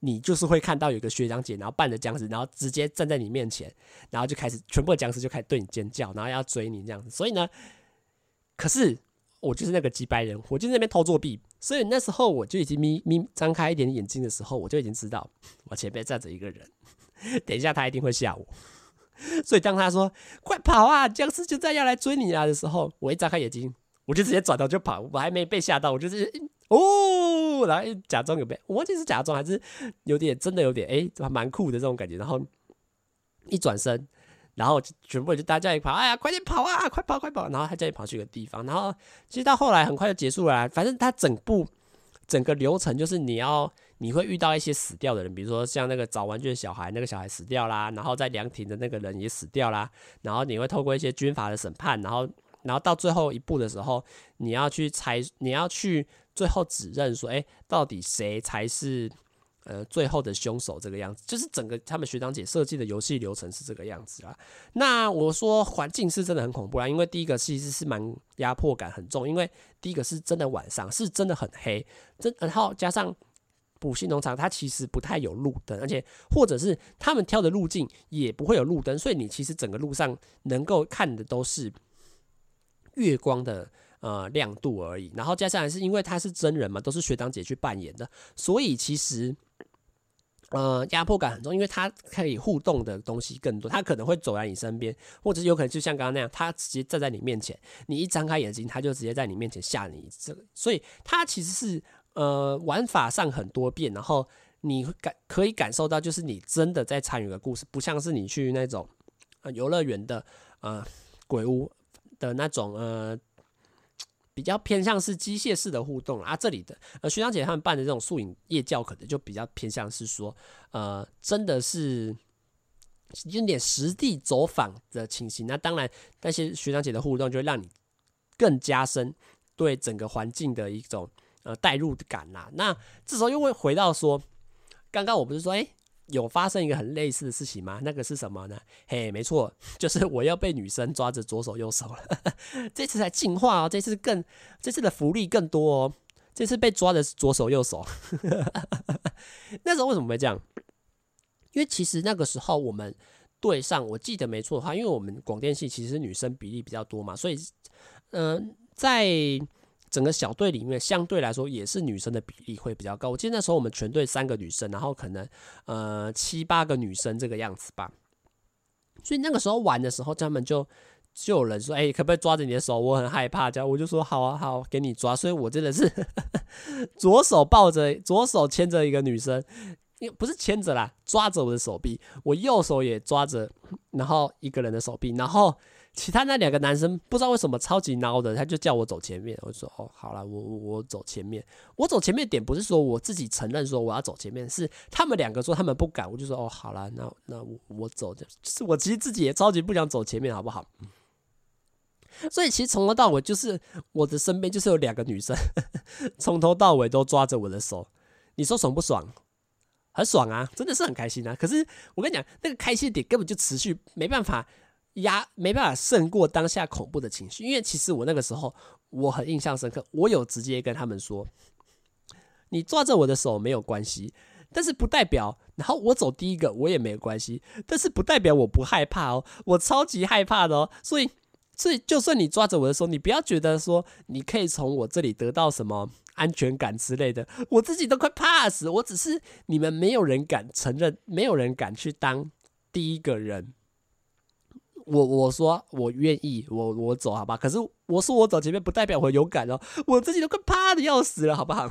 A: 你就是会看到有一个学长姐，然后扮着僵尸，然后直接站在你面前，然后就开始全部的僵尸就开始对你尖叫，然后要追你这样子。所以呢，可是。我就是那个几百人，我就那边偷作弊，所以那时候我就已经眯眯张开一点眼睛的时候，我就已经知道 (laughs) 我前面站着一个人，等一下他一定会吓我，所以当他说“快跑啊，僵尸就在要来追你啊”的时候，我一张开眼睛，我就直接转头就跑，我还没被吓到，我就是哦，然后假装有被，我忘记是假装还是有点真的有点哎，蛮酷的这种感觉，然后一转身。然后全部就大家叫你跑，哎呀，快点跑啊，快跑快跑！然后他叫你跑去一个地方，然后其实到后来很快就结束了。反正他整部整个流程就是你要你会遇到一些死掉的人，比如说像那个找玩具的小孩，那个小孩死掉啦，然后在凉亭的那个人也死掉啦。然后你会透过一些军阀的审判，然后然后到最后一步的时候，你要去猜，你要去最后指认说，哎，到底谁才是呃，最后的凶手这个样子，就是整个他们学长姐设计的游戏流程是这个样子啦。那我说环境是真的很恐怖啦，因为第一个其实是蛮压迫感很重，因为第一个是真的晚上是真的很黑，真然后加上补习农场它其实不太有路灯，而且或者是他们挑的路径也不会有路灯，所以你其实整个路上能够看的都是月光的。呃，亮度而已。然后接下来是因为他是真人嘛，都是学长姐去扮演的，所以其实呃压迫感很重，因为他可以互动的东西更多。他可能会走在你身边，或者是有可能就像刚刚那样，他直接站在你面前，你一张开眼睛，他就直接在你面前吓你。这个，所以他其实是呃玩法上很多变，然后你感可以感受到，就是你真的在参与个故事，不像是你去那种呃游乐园的呃鬼屋的那种呃。比较偏向是机械式的互动啊，这里的呃学长姐他们办的这种宿营夜教，可能就比较偏向是说，呃，真的是有点实地走访的情形。那当然，那些学长姐的互动就会让你更加深对整个环境的一种呃代入感啦。那这时候又会回到说，刚刚我不是说，哎。有发生一个很类似的事情吗？那个是什么呢？嘿，没错，(laughs) 就是我要被女生抓着左手右手了。(laughs) 这次才进化哦，这次更，这次的福利更多哦。这次被抓的是左手右手。(laughs) 那时候为什么会这样？因为其实那个时候我们队上，我记得没错的话，因为我们广电系其实女生比例比较多嘛，所以，嗯、在。整个小队里面，相对来说也是女生的比例会比较高。我记得那时候我们全队三个女生，然后可能呃七八个女生这个样子吧。所以那个时候玩的时候，他们就就有人说：“哎，可不可以抓着你的手？我很害怕。”这样我就说：“好啊，好，给你抓。”所以我真的是 (laughs) 左手抱着，左手牵着一个女生，不是牵着啦，抓着我的手臂，我右手也抓着，然后一个人的手臂，然后。其他那两个男生不知道为什么超级孬的，他就叫我走前面。我说：“哦，好了，我我我走前面。我走前面点不是说我自己承认说我要走前面，是他们两个说他们不敢。我就说：哦，好了，那那我我走，就是我其实自己也超级不想走前面，好不好？所以其实从头到尾就是我的身边就是有两个女生，从头到尾都抓着我的手。你说爽不爽？很爽啊，真的是很开心啊。可是我跟你讲，那个开心点根本就持续没办法。”压没办法胜过当下恐怖的情绪，因为其实我那个时候我很印象深刻，我有直接跟他们说：“你抓着我的手没有关系，但是不代表，然后我走第一个我也没有关系，但是不代表我不害怕哦，我超级害怕的哦。所以，所以就算你抓着我的手，你不要觉得说你可以从我这里得到什么安全感之类的，我自己都快怕死。我只是你们没有人敢承认，没有人敢去当第一个人。”我我说我愿意，我我走好吧。可是我说我走前面，不代表我勇敢哦。我自己都快怕的要死了，好不好？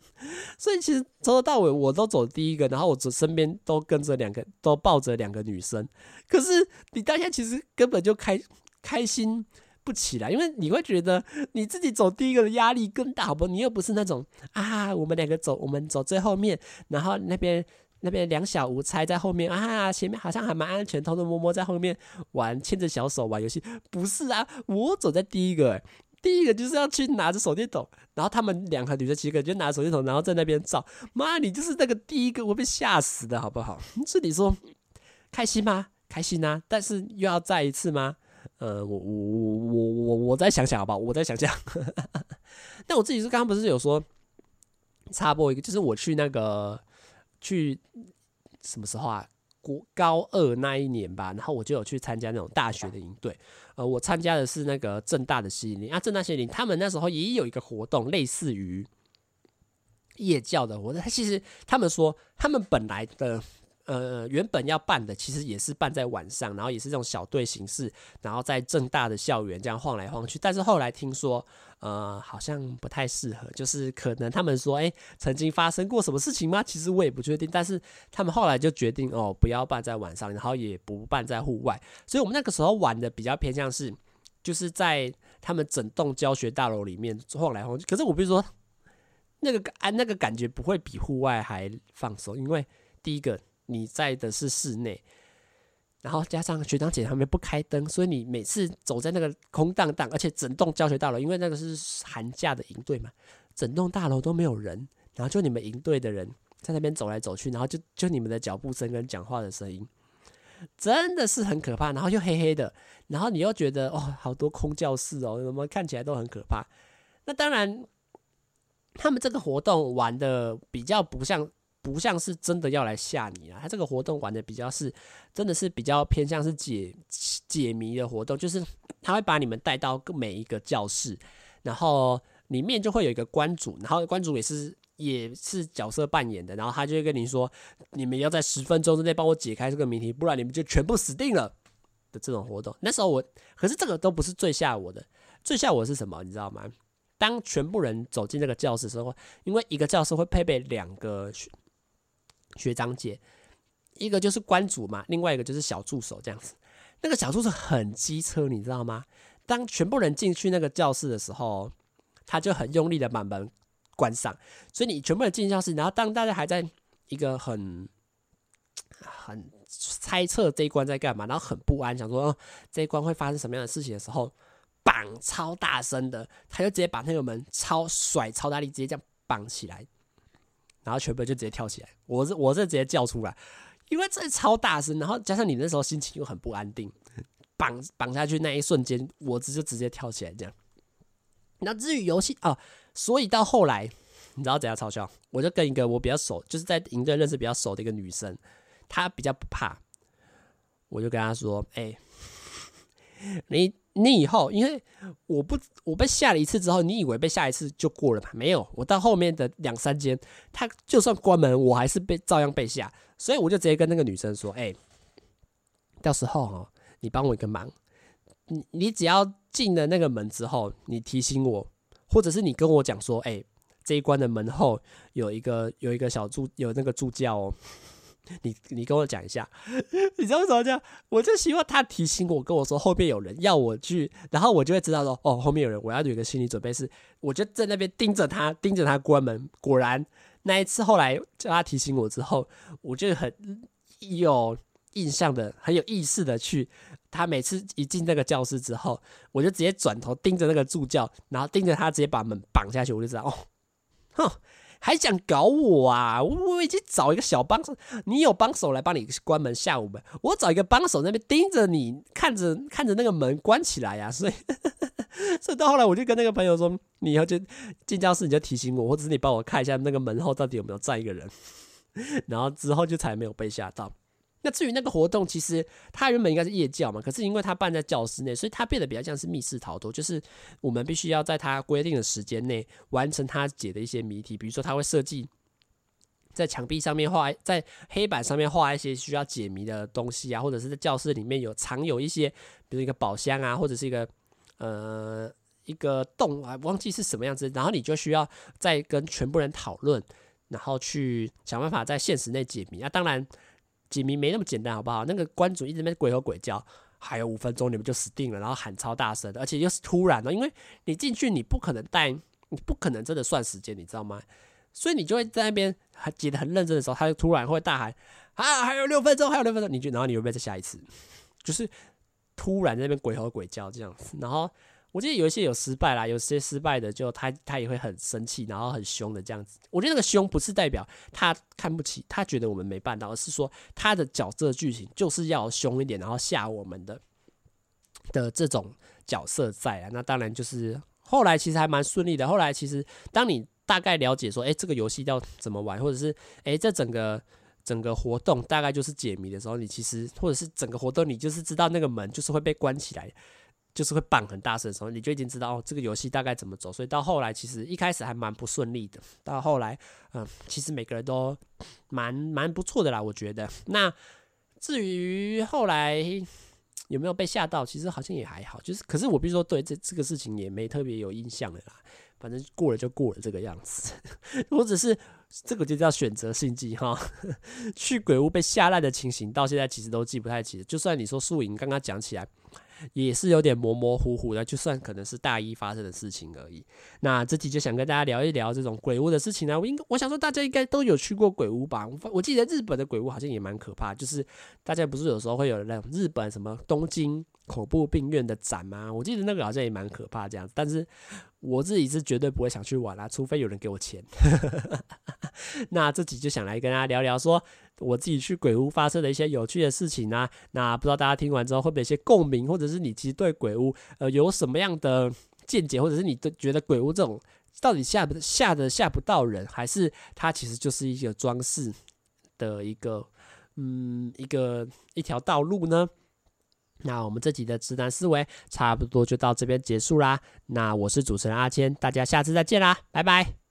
A: (laughs) 所以其实从头到尾我都走第一个，然后我身边都跟着两个，都抱着两个女生。可是你当下其实根本就开开心不起来，因为你会觉得你自己走第一个的压力更大，好不好？你又不是那种啊，我们两个走，我们走最后面，然后那边。那边两小无猜在后面啊，前面好像还蛮安全，偷偷摸摸在后面玩，牵着小手玩游戏。不是啊，我走在第一个，欸，第一个就是要去拿着手电筒，然后他们两个女的几个就拿着手电筒，然后在那边照。妈，你就是那个第一个，我被吓死的好不好？这里说开心吗？开心啊，但是又要再一次吗？呃，我我我我我我再想想好不好？我再想想。(laughs) 那我自己是刚刚不是有说插播一个，就是我去那个。去什么时候啊？国高二那一年吧，然后我就有去参加那种大学的营队。呃，我参加的是那个正大的西林啊，正大西林他们那时候也有一个活动，类似于夜教的活动。他其实他们说，他们本来的。呃，原本要办的其实也是办在晚上，然后也是这种小队形式，然后在正大的校园这样晃来晃去。但是后来听说，呃，好像不太适合，就是可能他们说，哎，曾经发生过什么事情吗？其实我也不确定。但是他们后来就决定，哦，不要办在晚上，然后也不办在户外。所以我们那个时候玩的比较偏向是，就是在他们整栋教学大楼里面晃来晃去。可是我比如说，那个啊，那个感觉不会比户外还放松，因为第一个。你在的是室内，然后加上学长姐他们不开灯，所以你每次走在那个空荡荡，而且整栋教学大楼，因为那个是寒假的营队嘛，整栋大楼都没有人，然后就你们营队的人在那边走来走去，然后就就你们的脚步声跟讲话的声音，真的是很可怕。然后又黑黑的，然后你又觉得哦，好多空教室哦，怎么看起来都很可怕。那当然，他们这个活动玩的比较不像。不像是真的要来吓你啊！他这个活动玩的比较是，真的是比较偏向是解解谜的活动，就是他会把你们带到每一个教室，然后里面就会有一个关主，然后关主也是也是角色扮演的，然后他就会跟你说，你们要在十分钟之内帮我解开这个谜题，不然你们就全部死定了的这种活动。那时候我，可是这个都不是最吓我的，最吓我是什么？你知道吗？当全部人走进这个教室的时候，因为一个教室会配备两个。学长姐，一个就是关主嘛，另外一个就是小助手这样子。那个小助手很机车，你知道吗？当全部人进去那个教室的时候，他就很用力的把门关上。所以你全部人进教室，然后当大家还在一个很很猜测这一关在干嘛，然后很不安，想说哦，这一关会发生什么样的事情的时候，绑超大声的，他就直接把那个门超甩超大力，直接这样绑起来。然后全部就直接跳起来，我是我是直接叫出来，因为这超大声，然后加上你那时候心情又很不安定，绑绑下去那一瞬间，我直就直接跳起来这样。那至于游戏哦，所以到后来，你知道怎样嘲笑？我就跟一个我比较熟，就是在营队认识比较熟的一个女生，她比较不怕，我就跟她说：“哎，你。”你以后，因为我不我被吓了一次之后，你以为被吓一次就过了吗？没有，我到后面的两三间，他就算关门，我还是被照样被吓，所以我就直接跟那个女生说：“哎、到时候哦，你帮我一个忙，你你只要进了那个门之后，你提醒我，或者是你跟我讲说，哎、欸，这一关的门后有一个有一个小助有那个助教哦。”你你跟我讲一下，(laughs) 你知道为什么这样？我就希望他提醒我，跟我说后面有人要我去，然后我就会知道说，哦，后面有人，我要有一个心理准备是，我就在那边盯着他，盯着他关门。果然那一次后来叫他提醒我之后，我就很有印象的，很有意识的去。他每次一进那个教室之后，我就直接转头盯着那个助教，然后盯着他直接把门绑下去，我就知道，哦，哼。还想搞我啊！我已经找一个小帮手，你有帮手来帮你关门下午门。我找一个帮手那边盯着你，看着看着那个门关起来呀、啊。(laughs) 所以，(laughs) 所以到后来我就跟那个朋友说，你以后就进教室你就提醒我，或者是你帮我看一下那个门后到底有没有站一个人。(laughs) 然后之后就才没有被吓到。那至于那个活动，其实它原本应该是夜教嘛，可是因为它办在教室内，所以它变得比较像是密室逃脱，就是我们必须要在它规定的时间内完成它解的一些谜题。比如说，它会设计在墙壁上面画，在黑板上面画一些需要解谜的东西啊，或者是在教室里面有藏有一些，比如一个宝箱啊，或者是一个呃一个洞啊，忘记是什么样子，然后你就需要再跟全部人讨论，然后去想办法在限时内解谜啊。当然。解谜没那么简单，好不好？那个关主一直在鬼吼鬼叫，还有五分钟你们就死定了，然后喊超大声，而且又是突然的，因为你进去你不可能带，你不可能真的算时间，你知道吗？所以你就会在那边还解得很认真的时候，他就突然会大喊啊，还有六分钟，还有六分钟，你就然后你会不会再下一次？就是突然在那边鬼吼鬼叫这样子，然后。我记得有一些有失败啦，有些失败的就他他也会很生气，然后很凶的这样子。我觉得那个凶不是代表他看不起，他觉得我们没办到，而是说他的角色剧情就是要凶一点，然后吓我们的的这种角色在啊。那当然就是后来其实还蛮顺利的。后来其实当你大概了解说，哎，这个游戏要怎么玩，或者是哎这整个整个活动大概就是解谜的时候，你其实或者是整个活动你就是知道那个门就是会被关起来。就是会棒很大声的时候，你就已经知道哦，这个游戏大概怎么走。所以到后来，其实一开始还蛮不顺利的。到后来，嗯，其实每个人都蛮蛮不错的啦，我觉得。那至于后来有没有被吓到，其实好像也还好。就是，可是我必须说，对这这个事情也没特别有印象的啦。反正过了就过了这个样子。(laughs) 我只是这个就叫选择性记哈。(laughs) 去鬼屋被吓烂的情形，到现在其实都记不太起。就算你说宿营刚刚讲起来。也是有点模模糊糊的，就算可能是大一发生的事情而已。那这集就想跟大家聊一聊这种鬼屋的事情呢。我应该我想说，大家应该都有去过鬼屋吧？我我记得日本的鬼屋好像也蛮可怕，就是大家不是有时候会有那种日本什么东京恐怖病院的展吗？我记得那个好像也蛮可怕这样子。但是我自己是绝对不会想去玩啦，除非有人给我钱。(laughs) 那这集就想来跟大家聊聊说，我自己去鬼屋发生的一些有趣的事情啊。那不知道大家听完之后会不会有一些共鸣，或者是你其实对鬼屋呃有什么样的见解，或者是你都觉得鬼屋这种到底吓不吓得吓不到人，还是它其实就是一个装饰的一个嗯一个一条道路呢？那我们这集的直男思维差不多就到这边结束啦。那我是主持人阿谦，大家下次再见啦，拜拜。